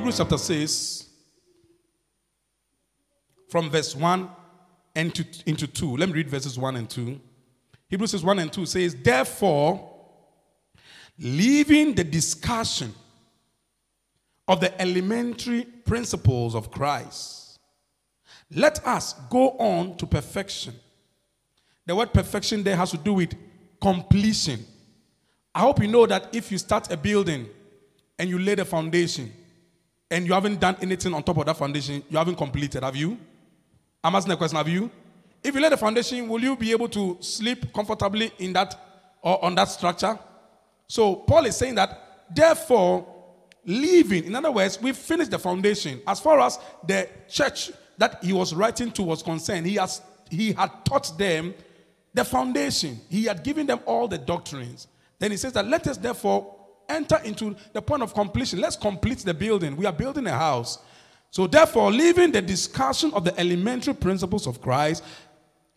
Hebrews chapter 6, from verse 1 and to, into 2. Let me read verses 1 and 2. Hebrews 6, 1 and 2 says, Therefore, leaving the discussion of the elementary principles of Christ, let us go on to perfection. The word perfection there has to do with completion. I hope you know that if you start a building and you lay the foundation and you haven't done anything on top of that foundation, you haven't completed, have you? I'm asking a question, have you? If you lay the foundation, will you be able to sleep comfortably in that or on that structure? So Paul is saying that, therefore, leaving, in other words, we've finished the foundation. As far as the church that he was writing to was concerned, he has he had taught them the foundation. He had given them all the doctrines. Then he says that let us therefore enter into the point of completion. Let's complete the building. We are building a house. So, therefore, leaving the discussion of the elementary principles of Christ,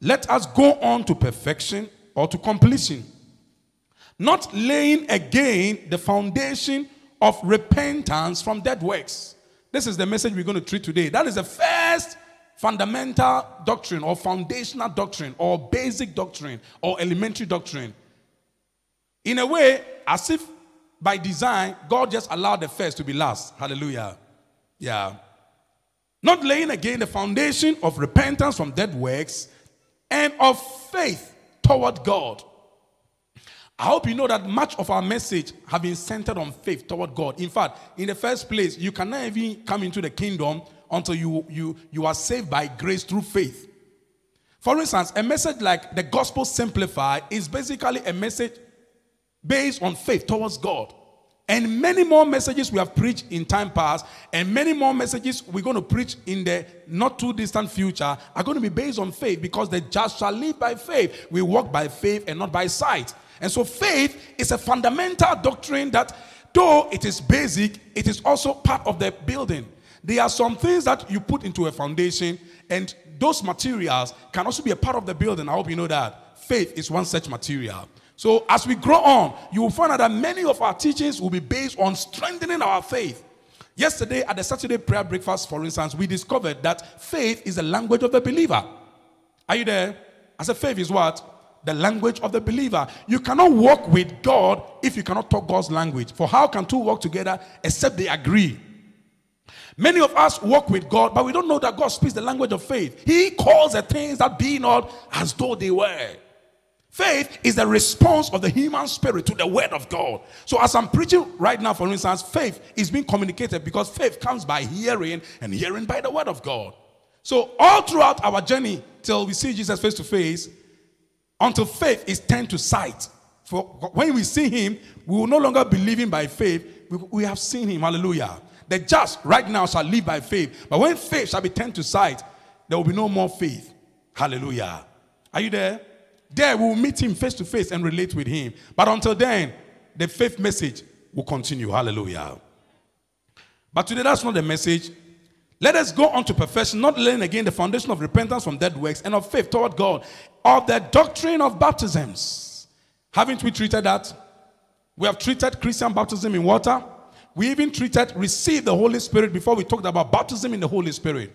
let us go on to perfection or to completion. Not laying again the foundation of repentance from dead works. This is the message we're going to treat today. That is the first fundamental doctrine or foundational doctrine or basic doctrine or elementary doctrine. In a way, as if by design, God just allowed the first to be last. Hallelujah. Yeah. Not laying again the foundation of repentance from dead works and of faith toward God. I hope you know that much of our message have been centered on faith toward God. In fact, in the first place, you cannot even come into the kingdom until you, you, you are saved by grace through faith. For instance, a message like the gospel simplified is basically a message based on faith towards God. And many more messages we have preached in time past, and many more messages we're going to preach in the not too distant future are going to be based on faith because the just shall live by faith. We walk by faith and not by sight. And so, faith is a fundamental doctrine that, though it is basic, it is also part of the building. There are some things that you put into a foundation, and those materials can also be a part of the building. I hope you know that. Faith is one such material. So, as we grow on, you will find out that many of our teachings will be based on strengthening our faith. Yesterday, at the Saturday prayer breakfast, for instance, we discovered that faith is the language of the believer. Are you there? I said, faith is what? The language of the believer. You cannot walk with God if you cannot talk God's language. For how can two walk together except they agree? Many of us walk with God, but we don't know that God speaks the language of faith. He calls the things that be not as though they were. Faith is the response of the human spirit to the word of God. So, as I'm preaching right now, for instance, faith is being communicated because faith comes by hearing and hearing by the word of God. So, all throughout our journey till we see Jesus face to face, until faith is turned to sight. For when we see him, we will no longer believe him by faith. We have seen him. Hallelujah. The just right now shall live by faith. But when faith shall be turned to sight, there will be no more faith. Hallelujah. Are you there? There we will meet him face to face and relate with him. But until then, the faith message will continue. Hallelujah. But today, that's not the message. Let us go on to perfection, not laying again the foundation of repentance from dead works and of faith toward God, of the doctrine of baptisms. Haven't we treated that? We have treated Christian baptism in water. We even treated receive the Holy Spirit before we talked about baptism in the Holy Spirit.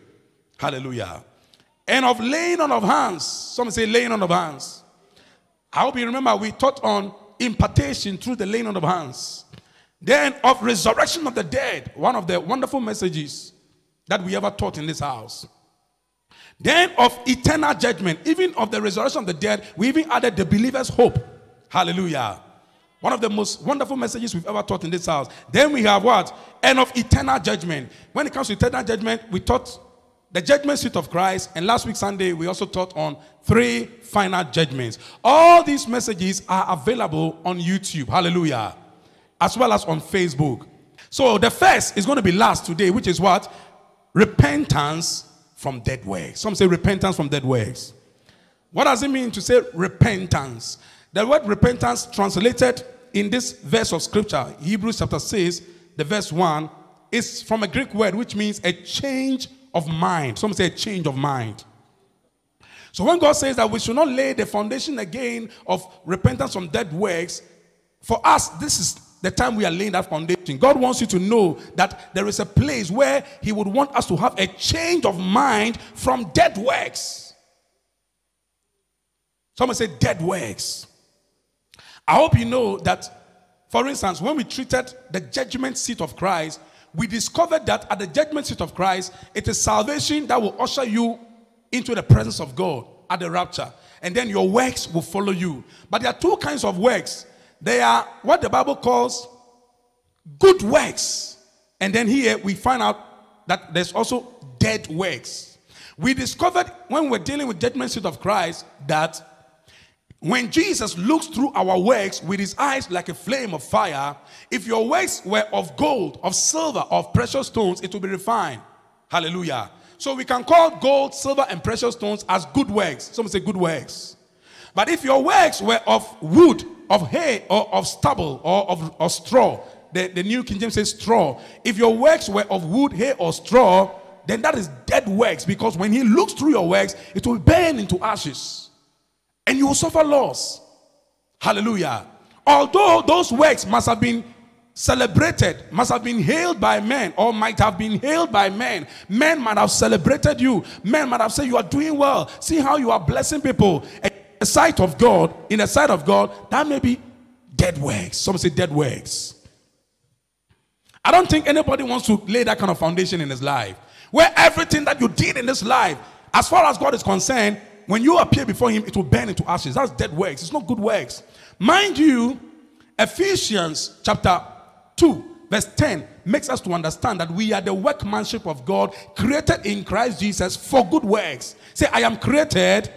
Hallelujah. And of laying on of hands. Some say laying on of hands. I hope you remember we taught on impartation through the laying on of hands. Then of resurrection of the dead, one of the wonderful messages that we ever taught in this house. Then of eternal judgment, even of the resurrection of the dead, we even added the believer's hope. Hallelujah. One of the most wonderful messages we've ever taught in this house. Then we have what? And of eternal judgment. When it comes to eternal judgment, we taught the judgment seat of Christ. And last week, Sunday, we also taught on three final judgments. All these messages are available on YouTube. Hallelujah. As well as on Facebook. So the first is going to be last today, which is what? Repentance from dead works. Some say repentance from dead works. What does it mean to say repentance? The word repentance translated in this verse of scripture, Hebrews chapter 6, the verse 1, is from a Greek word which means a change of mind. Some say change of mind. So when God says that we should not lay the foundation again of repentance from dead works, for us, this is the time we are laying that foundation. God wants you to know that there is a place where He would want us to have a change of mind from dead works. Someone say dead works. I hope you know that, for instance, when we treated the judgment seat of Christ, we discovered that at the judgment seat of Christ, it is salvation that will usher you into the presence of God at the rapture. And then your works will follow you. But there are two kinds of works. They are what the Bible calls good works. And then here we find out that there's also dead works. We discovered when we're dealing with judgment seat of Christ that when Jesus looks through our works with his eyes like a flame of fire, if your works were of gold, of silver, of precious stones, it will be refined. Hallelujah. So we can call gold, silver, and precious stones as good works. Some say good works. But if your works were of wood, of hay, or of stubble, or of or straw, the, the New King James says straw. If your works were of wood, hay, or straw, then that is dead works because when he looks through your works, it will burn into ashes and you will suffer loss. Hallelujah. Although those works must have been celebrated, must have been hailed by men, or might have been hailed by men. Men might have celebrated you. Men might have said, You are doing well. See how you are blessing people. In the sight of God, in the sight of God, that may be dead works. Some say dead works. I don't think anybody wants to lay that kind of foundation in his life. Where everything that you did in this life, as far as God is concerned, when you appear before him, it will burn into ashes. That's dead works. It's not good works. Mind you, Ephesians chapter 2, verse 10 makes us to understand that we are the workmanship of God created in Christ Jesus for good works. Say, I am created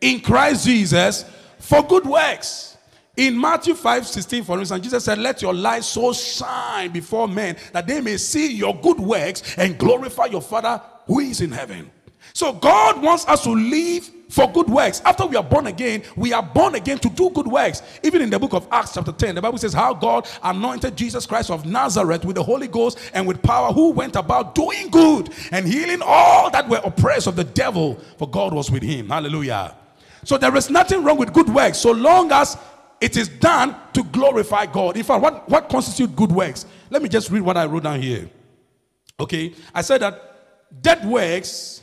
in Christ Jesus for good works. In Matthew 5 16, for instance, Jesus said, Let your light so shine before men that they may see your good works and glorify your Father who is in heaven. So God wants us to live for good works. After we are born again, we are born again to do good works. Even in the book of Acts, chapter 10, the Bible says how God anointed Jesus Christ of Nazareth with the Holy Ghost and with power, who went about doing good and healing all that were oppressed of the devil, for God was with him. Hallelujah. So there is nothing wrong with good works so long as it is done to glorify God. In fact, what, what constitutes good works? Let me just read what I wrote down here. Okay, I said that dead works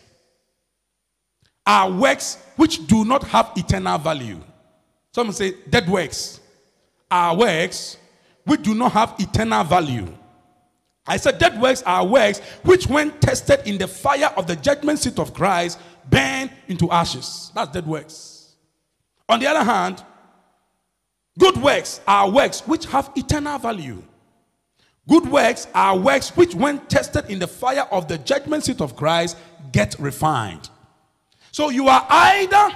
are works which do not have eternal value. Some say, dead works are works which do not have eternal value. I said, dead works are works which, when tested in the fire of the judgment seat of Christ, burn into ashes. That's dead works. On the other hand, good works are works which have eternal value. Good works are works which, when tested in the fire of the judgment seat of Christ, get refined. So you are either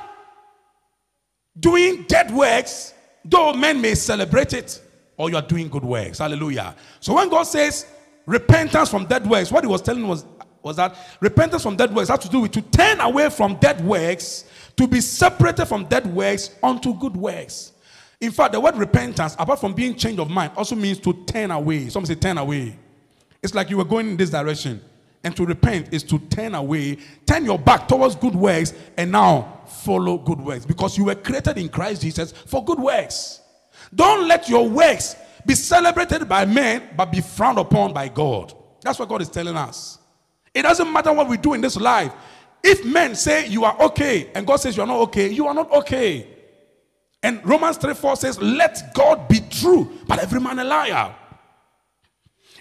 doing dead works, though men may celebrate it, or you are doing good works. Hallelujah. So when God says repentance from dead works, what he was telling was, was that repentance from dead works has to do with to turn away from dead works, to be separated from dead works unto good works. In fact, the word repentance, apart from being change of mind, also means to turn away. Some say turn away. It's like you were going in this direction. And to repent is to turn away, turn your back towards good works, and now follow good works. Because you were created in Christ Jesus for good works. Don't let your works be celebrated by men, but be frowned upon by God. That's what God is telling us. It doesn't matter what we do in this life. If men say you are okay, and God says you are not okay, you are not okay. And Romans 3 4 says, Let God be true, but every man a liar.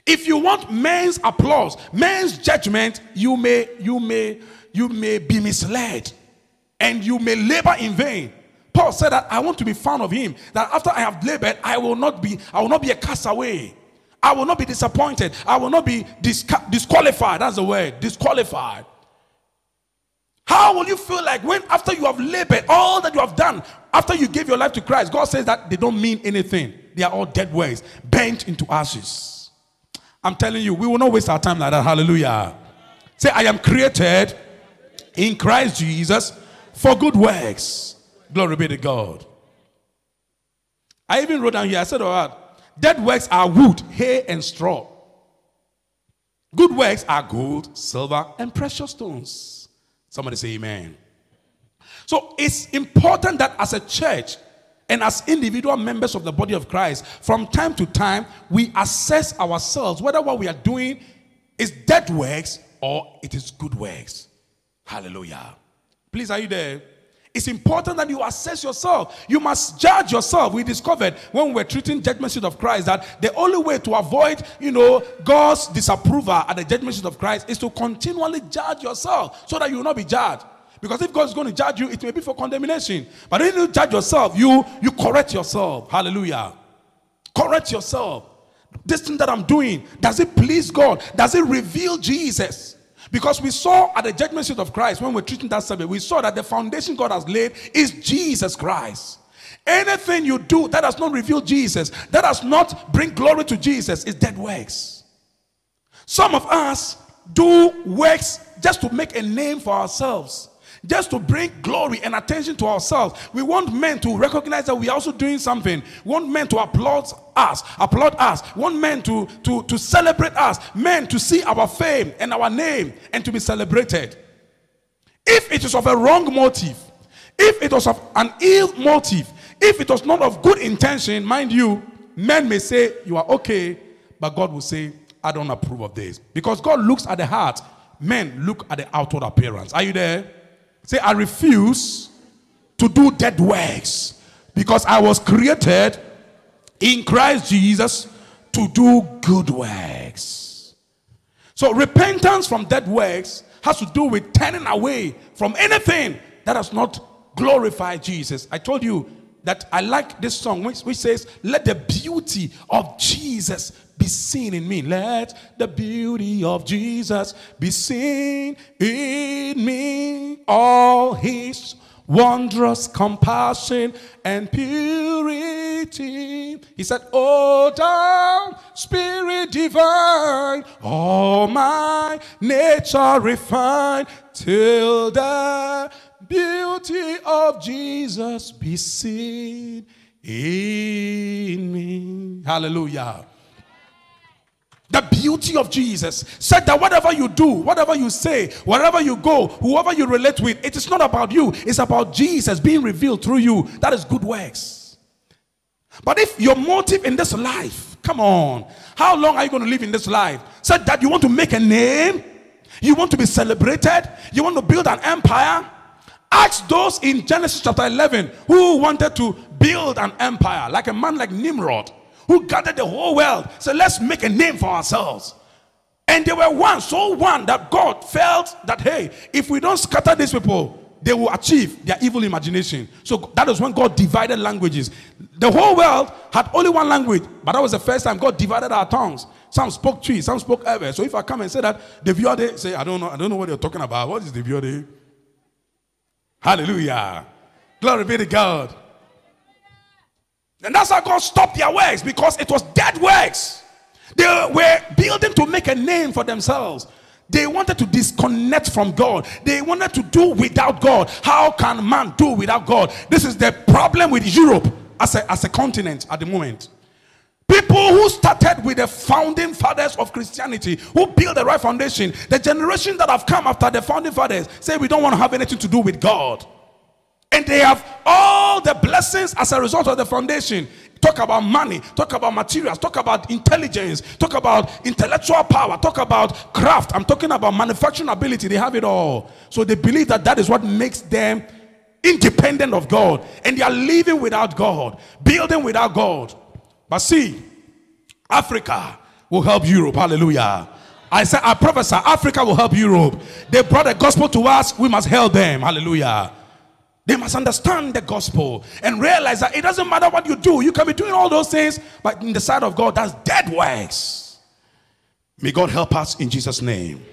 If you want men's applause, men's judgment, you may, you may, you may be misled and you may labor in vain. Paul said that I want to be found of him, that after I have labored, I will not be, I will not be a castaway. I will not be disappointed. I will not be disqualified. That's the word, disqualified. How will you feel like when after you have labored, all that you have done, after you gave your life to Christ, God says that they don't mean anything. They are all dead words, bent into ashes. I'm telling you, we will not waste our time like that. Hallelujah. Say, I am created in Christ Jesus for good works. Glory be to God. I even wrote down here, I said, right, dead works are wood, hay, and straw. Good works are gold, silver, and precious stones. Somebody say amen. So it's important that as a church, And as individual members of the body of Christ, from time to time, we assess ourselves whether what we are doing is dead works or it is good works. Hallelujah. Please, are you there? It's important that you assess yourself. You must judge yourself. We discovered when we were treating judgment seat of Christ that the only way to avoid, you know, God's disapproval at the judgment seat of Christ is to continually judge yourself so that you will not be judged. Because if God is going to judge you, it may be for condemnation. But if you judge yourself, you you correct yourself. Hallelujah. Correct yourself. This thing that I'm doing, does it please God? Does it reveal Jesus? Because we saw at the judgment seat of Christ when we're treating that subject, we saw that the foundation God has laid is Jesus Christ. Anything you do that does not reveal Jesus, that does not bring glory to Jesus, is dead works. Some of us do works just to make a name for ourselves just to bring glory and attention to ourselves. We want men to recognize that we are also doing something. We want men to applaud us, applaud us. We want men to, to, to celebrate us, men to see our fame and our name and to be celebrated. If it is of a wrong motive, if it was of an ill motive, if it was not of good intention, mind you, men may say you are okay, but God will say, I don't approve of this. Because God looks at the heart, men look at the outward appearance. Are you there? Say, I refuse to do dead works because I was created in Christ Jesus to do good works. So, repentance from dead works has to do with turning away from anything that does not glorify Jesus. I told you that I like this song which, which says, Let the beauty of Jesus be seen in me. Let the beauty of Jesus be seen in me. All his wondrous compassion and purity. He said, Oh, thou spirit divine, all my nature refined, till the beauty of Jesus be seen in me. Hallelujah. The beauty of Jesus said that whatever you do, whatever you say, wherever you go, whoever you relate with, it is not about you, it's about Jesus being revealed through you. That is good works. But if your motive in this life, come on, how long are you going to live in this life? Said that you want to make a name, you want to be celebrated, you want to build an empire. Ask those in Genesis chapter 11 who wanted to build an empire, like a man like Nimrod who gathered the whole world. So let's make a name for ourselves. And they were one, so one that God felt that, hey, if we don't scatter these people, they will achieve their evil imagination. So that was when God divided languages. The whole world had only one language, but that was the first time God divided our tongues. Some spoke Twi, some spoke Ewe. So if I come and say that the Viode, say, I don't know, I don't know what you're talking about. What is the Viode? Hallelujah. Glory be to God. And that's how God stopped their works because it was dead works. They were building to make a name for themselves. They wanted to disconnect from God. They wanted to do without God. How can man do without God? This is the problem with Europe as a, as a continent at the moment. People who started with the founding fathers of Christianity, who built the right foundation, the generation that have come after the founding fathers say we don't want to have anything to do with God. And they have all the blessings as a result of the foundation. Talk about money, talk about materials, talk about intelligence, talk about intellectual power, talk about craft. I'm talking about manufacturing ability. They have it all. So they believe that that is what makes them independent of God. And they are living without God, building without God. But see, Africa will help Europe. Hallelujah. I said, I prophesy, Africa will help Europe. They brought the gospel to us, we must help them. Hallelujah. They must understand the gospel and realize that it doesn't matter what you do. You can be doing all those things, but in the sight of God, that's dead works. May God help us in Jesus' name.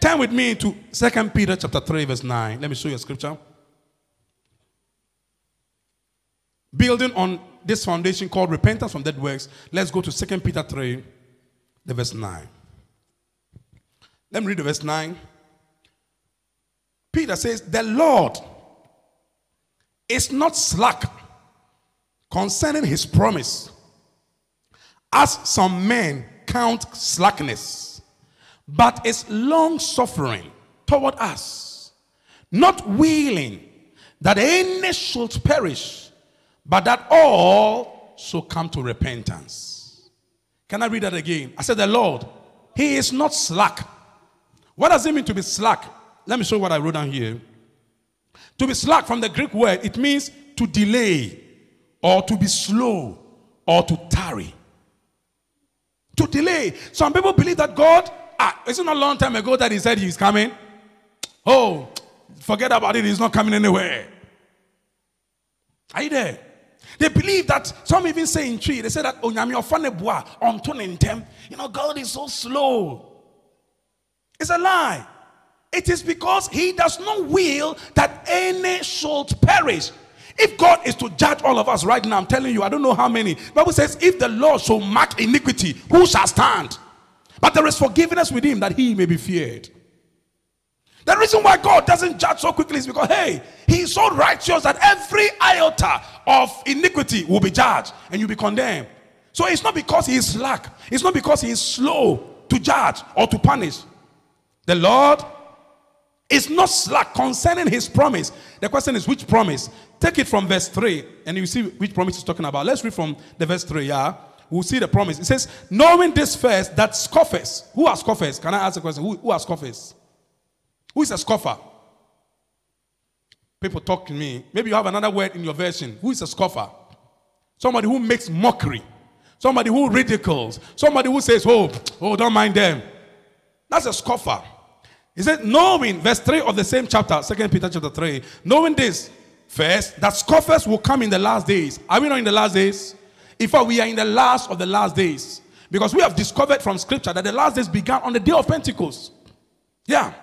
Turn with me to Second Peter chapter 3, verse 9. Let me show you a scripture. Building on this foundation called repentance from dead works, let's go to Second Peter 3, the verse 9. Let me read the verse 9. Peter says, The Lord is not slack concerning his promise, as some men count slackness, but is long suffering toward us, not willing that any should perish, but that all should come to repentance. Can I read that again? I said, The Lord, He is not slack. What does it mean to be slack? Let me show you what I wrote down here. To be slack from the Greek word, it means to delay or to be slow or to tarry. To delay. Some people believe that God, ah, it's not a long time ago that He said He's coming. Oh, forget about it, He's not coming anywhere. Are you there? They believe that some even say in Twi, they say that. You know, God is so slow. It's a lie. It is because he does not will that any should perish. If God is to judge all of us right now, I'm telling you, I don't know how many. Bible says, if the Lord shall mark iniquity, who shall stand? But there is forgiveness with him that he may be feared. The reason why God doesn't judge so quickly is because, hey, He's so righteous that every iota of iniquity will be judged and you'll be condemned. So it's not because He is slack, it's not because He is slow to judge or to punish. The Lord is not slack concerning His promise. The question is, which promise? Take it from verse 3 and you see which promise he's talking about. Let's read from the verse 3, yeah? We'll see the promise. It says, knowing this first, that scoffers, who are scoffers? Can I ask a question? Who, who are scoffers? Who is a scoffer? People talk to me. Maybe you have another word in your version. Who is a scoffer? Somebody who makes mockery. Somebody who ridicules. Somebody who says, oh, oh, don't mind them. That's a scoffer. He said, knowing, verse 3 of the same chapter, Second Peter chapter 3, knowing this, first, that scoffers will come in the last days. Are we not in the last days? In fact, we are in the last of the last days. Because we have discovered from scripture that the last days began on the day of Pentecost. Yeah.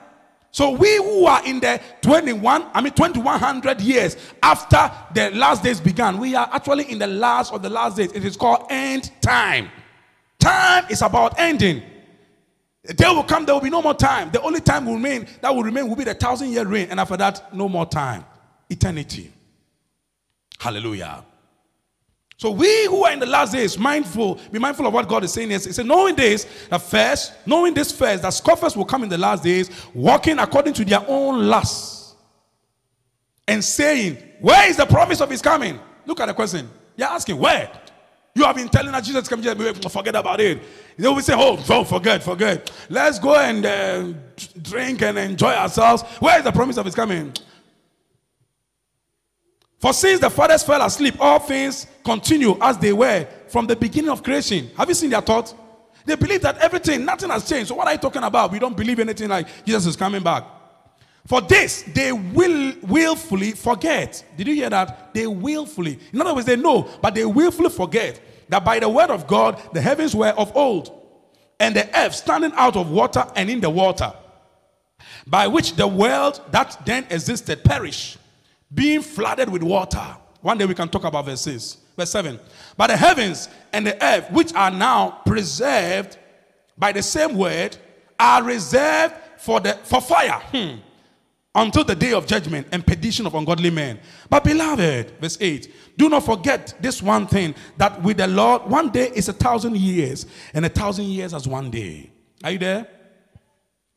So we who are in the 21, I mean 2100 years after the last days began, we are actually in the last of the last days. It is called end time. Time is about ending. The day will come, there will be no more time. The only time will remain that will remain will be the thousand year reign, and after that, no more time. Eternity. Hallelujah. So we who are in the last days, mindful, be mindful of what God is saying He said, knowing this, that first, knowing this first, that scoffers will come in the last days, walking according to their own lusts, and saying, Where is the promise of his coming? Look at the question. You're asking, where? You have been telling us Jesus coming, forget about it. They will say, Oh, don't forget, forget. Let's go and uh, drink and enjoy ourselves. Where is the promise of his coming? For since the fathers fell asleep, all things continue as they were from the beginning of creation. Have you seen their thought? They believe that everything, nothing has changed. So what are you talking about? We don't believe anything like Jesus is coming back. For this, they will willfully forget. Did you hear that? They willfully. In other words, they know, but they willfully forget that by the word of God, the heavens were of old, and the earth standing out of water and in the water, by which the world that then existed perished being flooded with water. One day we can talk about verse 6. Verse 7. But the heavens and the earth, which are now preserved by the same word, are reserved for, the, for fire hmm, until the day of judgment and perdition of ungodly men. But beloved, verse 8, do not forget this one thing that with the Lord, one day is a thousand years, and a thousand years as one day. Are you there?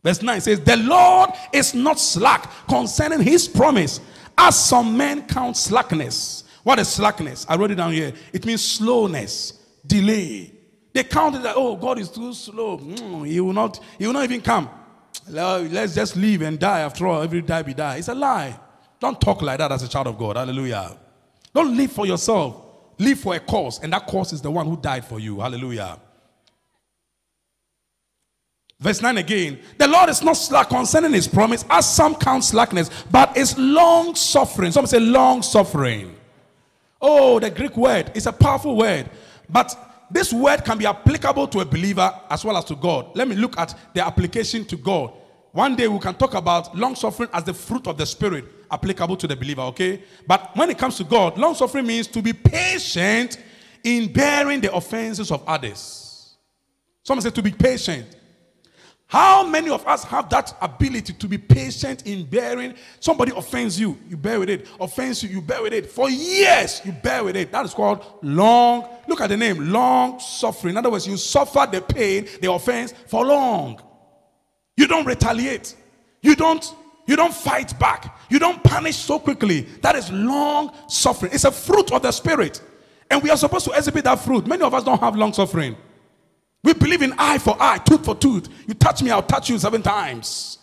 Verse 9 says, The Lord is not slack concerning his promise as some men count slackness. What is slackness? I wrote it down here. It means slowness, delay. They counted that, oh, God is too slow. Mm, he, will not, he will not even come. Let's just live and die. After all, every die be die. It's a lie. Don't talk like that as a child of God. Hallelujah. Don't live for yourself. Live for a cause, and that cause is the one who died for you. Hallelujah. Verse 9 again. The Lord is not slack concerning his promise, as some count slackness, but is long suffering. Some say long suffering. Oh, the Greek word is a powerful word. But this word can be applicable to a believer as well as to God. Let me look at the application to God. One day we can talk about long suffering as the fruit of the Spirit applicable to the believer, okay? But when it comes to God, long suffering means to be patient in bearing the offenses of others. Someone say to be patient. How many of us have that ability to be patient in bearing? Somebody offends you, you bear with it. Offends you, you bear with it. For years, you bear with it. That is called long. Look at the name, long suffering. In other words, you suffer the pain, the offense for long. You don't retaliate. You don't You don't fight back. You don't punish so quickly. That is long suffering. It's a fruit of the spirit. And we are supposed to exhibit that fruit. Many of us don't have long suffering. We believe in eye for eye, tooth for tooth. You touch me, I'll touch you seven times.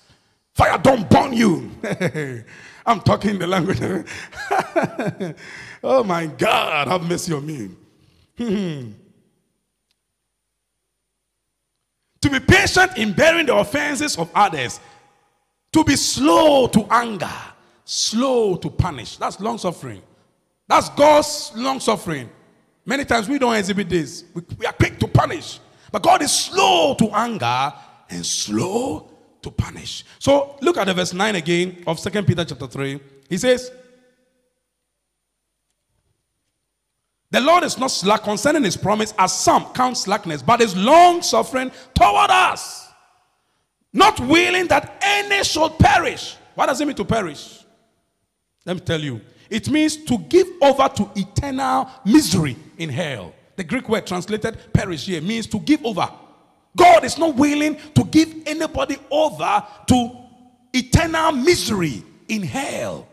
Fire don't burn you. I'm talking the language. oh my God, have mercy on me. to be patient in bearing the offenses of others to be slow to anger, slow to punish. That's long suffering. That's God's long suffering. Many times we don't exhibit this. We, we, are quick to punish. But God is slow to anger and slow to punish. So look at the verse 9 again of Second Peter chapter 3. He says, The Lord is not slack concerning his promise, as some count slackness, but is long suffering toward us not willing that any should perish. What does it mean to perish? Let me tell you. It means to give over to eternal misery in hell. The Greek word translated perish here means to give over. God is not willing to give anybody over to eternal misery in hell.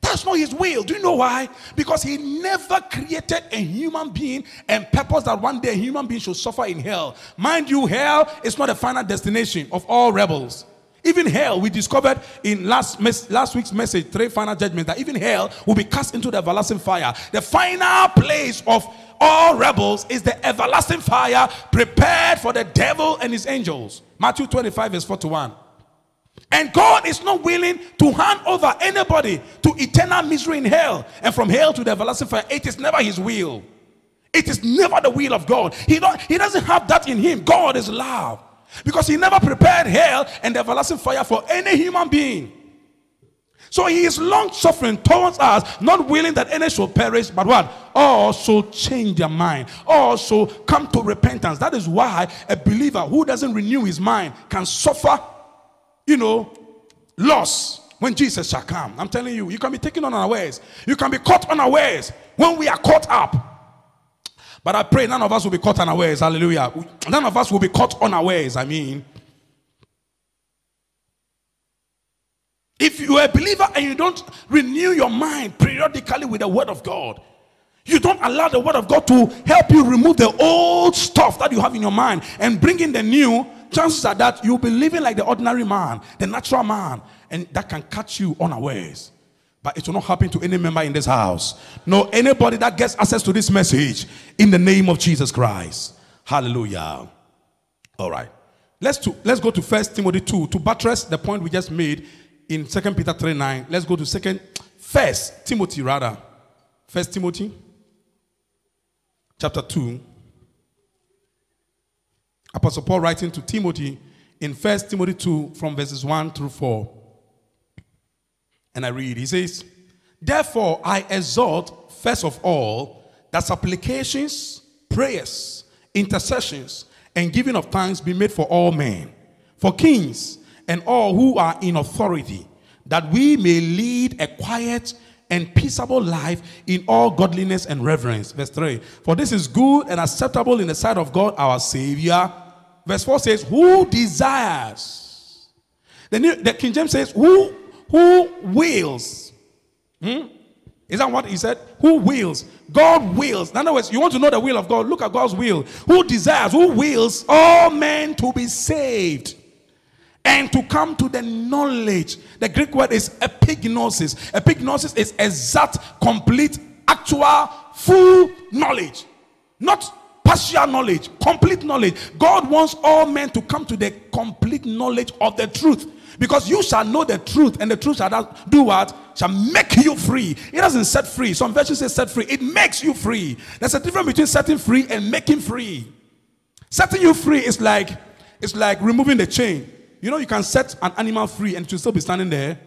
That's not his will. Do you know why? Because he never created a human being and purpose that one day a human being should suffer in hell. Mind you, hell is not the final destination of all rebels. Even hell, we discovered in last, last week's message, three final judgments, that even hell will be cast into the everlasting fire. The final place of all rebels is the everlasting fire prepared for the devil and his angels. Matthew 25, verse 41. And God is not willing to hand over anybody to eternal misery in hell and from hell to the everlasting fire. It is never his will. It is never the will of God. He, don't, he doesn't have that in him. God is love. Because he never prepared hell and everlasting fire for any human being. So he is long suffering towards us, not willing that any should perish, but what? Also change their mind. Also come to repentance. That is why a believer who doesn't renew his mind can suffer you know, loss when Jesus shall come. I'm telling you, you can be taken on unawares. You can be caught unawares when we are caught up. But I pray none of us will be caught unawares. Hallelujah. None of us will be caught unawares. I mean, if you are a believer and you don't renew your mind periodically with the word of God, you don't allow the word of God to help you remove the old stuff that you have in your mind and bring in the new, chances are that you'll be living like the ordinary man, the natural man, and that can catch you unawares. But it will not happen to any member in this house. No, anybody that gets access to this message in the name of Jesus Christ. Hallelujah. All right. Let's, to, let's go to First Timothy 2 to buttress the point we just made in Second Peter 3 9. Let's go to Second First Timothy rather. First Timothy chapter 2 Apostle Paul writing to Timothy in 1 Timothy 2 from verses 1 through 4. And I read, he says, Therefore I exhort, first of all, that supplications, prayers, intercessions, and giving of thanks be made for all men, for kings, and all who are in authority, that we may lead a quiet and peaceable life in all godliness and reverence. Verse 3 For this is good and acceptable in the sight of God our Savior verse 4 says, Who desires? The, New, the King James says, Who who wills? Hmm? Is that what he said? Who wills? God wills. In other words, you want to know the will of God, look at God's will. Who desires, who wills all men to be saved and to come to the knowledge. The Greek word is epignosis. Epignosis is exact, complete, actual, full knowledge. Not partial knowledge, complete knowledge. God wants all men to come to the complete knowledge of the truth. Because you shall know the truth, and the truth shall do what? Shall make you free. It doesn't set free. Some versions say set free. It makes you free. There's a difference between setting free and making free. Setting you free is like it's like removing the chain. You know, you can set an animal free and it will still be standing there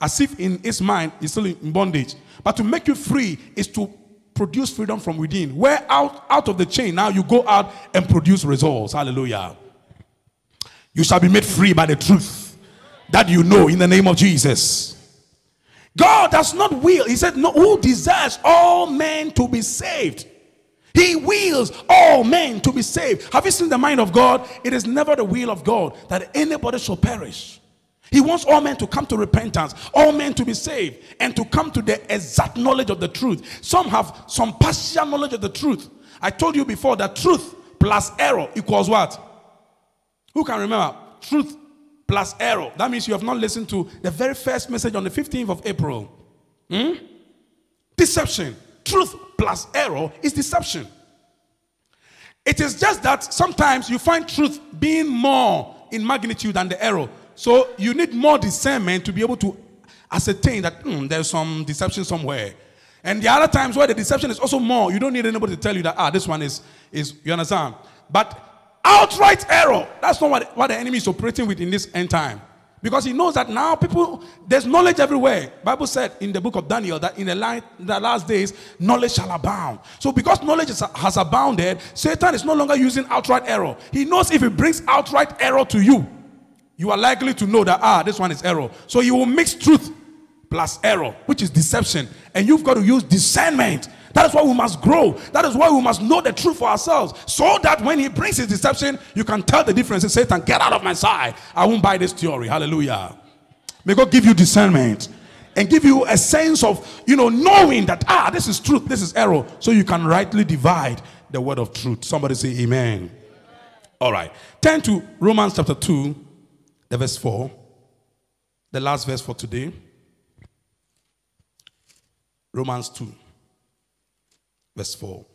as if in its mind it's still in bondage. But to make you free is to produce freedom from within. Where out, out of the chain, now you go out and produce results. Hallelujah. You shall be made free by the truth that you know in the name of Jesus. God does not will. He said, No, who desires all men to be saved? He wills all men to be saved. Have you seen the mind of God? It is never the will of God that anybody shall perish. He wants all men to come to repentance, all men to be saved, and to come to the exact knowledge of the truth. Some have some partial knowledge of the truth. I told you before that truth plus error equals what? Who can remember? Truth plus error. That means you have not listened to the very first message on the 15th of April. Hmm? Deception. Truth plus error is deception. It is just that sometimes you find truth being more in magnitude than the error. So you need more discernment to be able to ascertain that hmm, there's some deception somewhere. And the other times where the deception is also more, you don't need anybody to tell you that, ah, this one is, is you understand? But outright error, that's not what, what the enemy is operating with in this end time. Because he knows that now people, there's knowledge everywhere. Bible said in the book of Daniel that in the, light, the last days, knowledge shall abound. So because knowledge is, has abounded, Satan is no longer using outright error. He knows if he brings outright error to you, you are likely to know that, ah, this one is error. So he will mix truth plus error, which is deception. And you've got to use discernment that is why we must grow. That is why we must know the truth for ourselves. So that when he brings his deception, you can tell the difference and Satan, get out of my side. I won't buy this theory. Hallelujah. May God give you discernment and give you a sense of, you know, knowing that, ah, this is truth, this is error. So you can rightly divide the word of truth. Somebody say amen. All right. Turn to Romans chapter 2, the verse 4. The last verse for today. Romans 2 verse 4.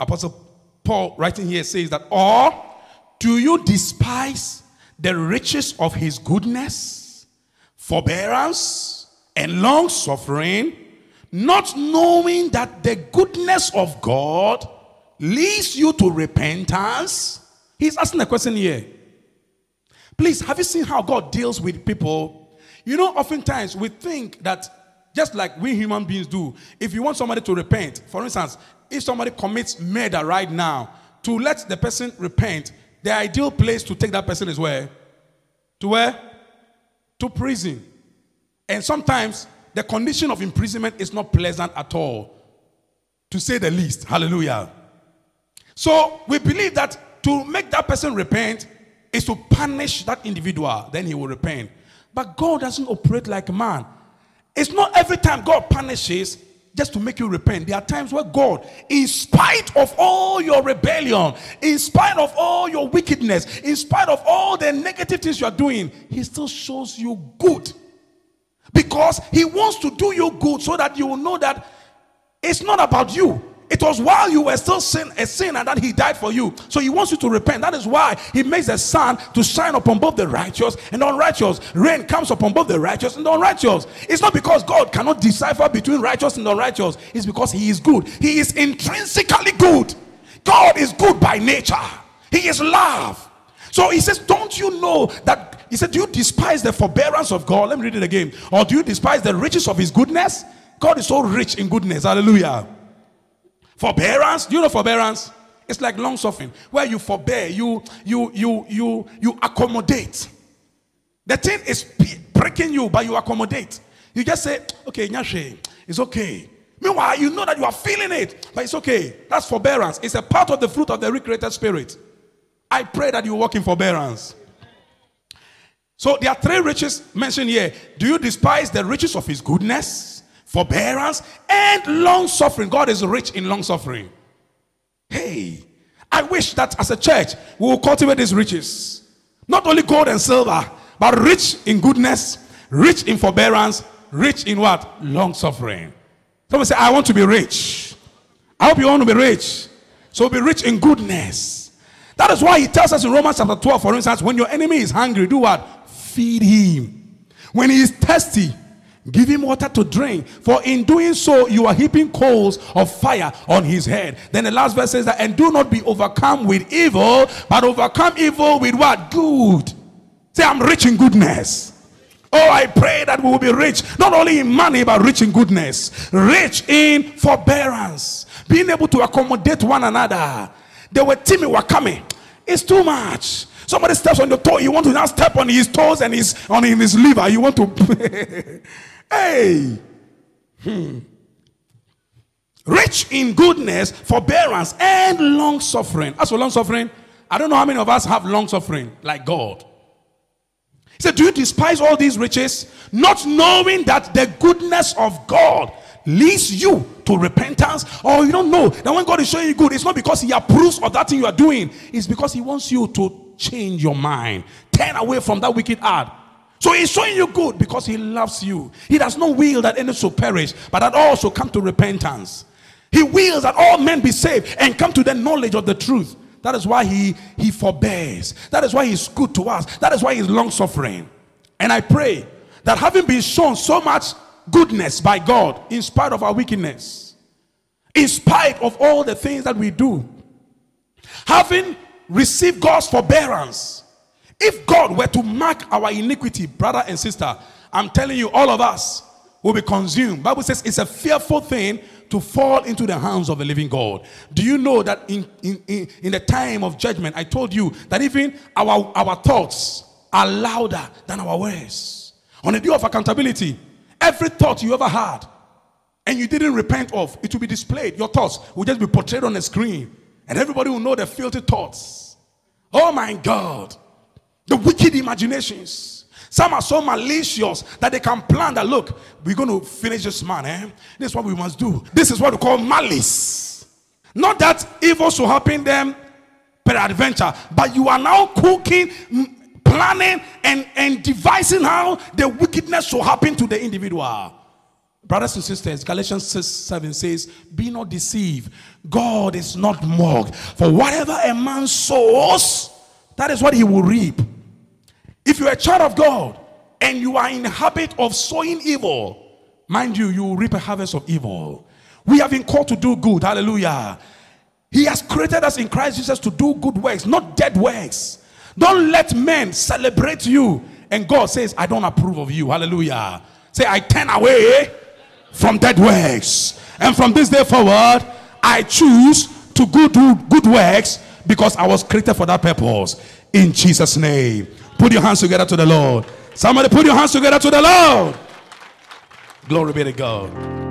Apostle Paul, writing here, says that, Or do you despise the riches of his goodness, forbearance, and long suffering, not knowing that the goodness of God leads you to repentance? He's asking a question here. Please, have you seen how God deals with people? You know, oftentimes we think that just like we human beings do. If you want somebody to repent, for instance, if somebody commits murder right now, to let the person repent, the ideal place to take that person is where? To where? To prison. And sometimes the condition of imprisonment is not pleasant at all, to say the least. Hallelujah. So we believe that to make that person repent is to punish that individual, then he will repent. But God doesn't operate like man. It's not every time God punishes just to make you repent. There are times where God, in spite of all your rebellion, in spite of all your wickedness, in spite of all the negative things you are doing, He still shows you good. Because He wants to do you good so that you will know that it's not about you. It was while you were still sin, a sinner that he died for you. So he wants you to repent. That is why he makes the sun to shine upon both the righteous and the unrighteous. Rain comes upon both the righteous and the unrighteous. It's not because God cannot decipher between righteous and unrighteous. It's because he is good. He is intrinsically good. God is good by nature. He is love. So he says, Don't you know that? He said, Do you despise the forbearance of God? Let me read it again. Or do you despise the riches of his goodness? God is so rich in goodness. Hallelujah. Forbearance, you know forbearance? It's like long suffering, where you forbear, you you you you you accommodate. The thing is breaking you, but you accommodate. You just say, okay, nyashe, it's okay. Meanwhile, you know that you are feeling it, but it's okay. That's forbearance. It's a part of the fruit of the recreated spirit. I pray that you walk in forbearance. So there are three riches mentioned here. Do you despise the riches of his goodness? Forbearance, and long suffering. God is rich in long suffering. Hey, I wish that as a church we will cultivate these riches. Not only gold and silver, but rich in goodness, rich in forbearance, rich in what? Long suffering. Someone say, I want to be rich. I hope you want to be rich. So be rich in goodness. That is why he tells us in Romans chapter 12, for instance, when your enemy is hungry, do what? Feed him. When he is thirsty, Give him water to drink, for in doing so, you are heaping coals of fire on his head. Then the last verse says that, and do not be overcome with evil, but overcome evil with what? Good. Say, I'm rich in goodness. Oh, I pray that we will be rich, not only in money, but rich in goodness, rich in forbearance, being able to accommodate one another. They were timid, were coming. It's too much. Somebody steps on your toe, you want to now step on his toes and his on his liver. You want to Hey! Hmm. Rich in goodness, forbearance, and long suffering. As for long suffering, I don't know how many of us have long suffering like God. He said, Do you despise all these riches, not knowing that the goodness of God leads you to repentance? Or you don't know that when God is showing you good, it's not because He approves of that thing you are doing, it's because He wants you to change your mind, turn away from that wicked art. So he's showing you good because he loves you. He does not will that any should perish, but that all should come to repentance. He wills that all men be saved and come to the knowledge of the truth. That is why he, he forbears. That is why he's good to us. That is why he's long suffering. And I pray that having been shown so much goodness by God in spite of our wickedness, in spite of all the things that we do, having received God's forbearance, if God were to mark our iniquity, brother and sister, I'm telling you, all of us will be consumed. Bible says it's a fearful thing to fall into the hands of the living God. Do you know that in, in, in, in the time of judgment, I told you that even our, our thoughts are louder than our words. On the day of accountability, every thought you ever had and you didn't repent of, it will be displayed. Your thoughts will just be portrayed on the screen, and everybody will know the filthy thoughts. Oh my God, the wicked imaginations. Some are so malicious that they can plan that look, we're going to finish this man. Eh? This is what we must do. This is what we call malice. Not that evil should happen them per adventure, but you are now cooking, planning, and, and devising how the wickedness should happen to the individual. Brothers and sisters, Galatians 6 7 says, Be not deceived. God is not mocked. For whatever a man sows, that is what he will reap. If you're a child of God and you are in the habit of sowing evil, mind you, you reap a harvest of evil. We have been called to do good. Hallelujah. He has created us in Christ Jesus to do good works, not dead works. Don't let men celebrate you. And God says, I don't approve of you. Hallelujah. Say, I turn away from dead works. And from this day forward, I choose to go do good works because I was created for that purpose. In Jesus' name. Put your hands together to the Lord. Somebody put your hands together to the Lord. Glory be to God.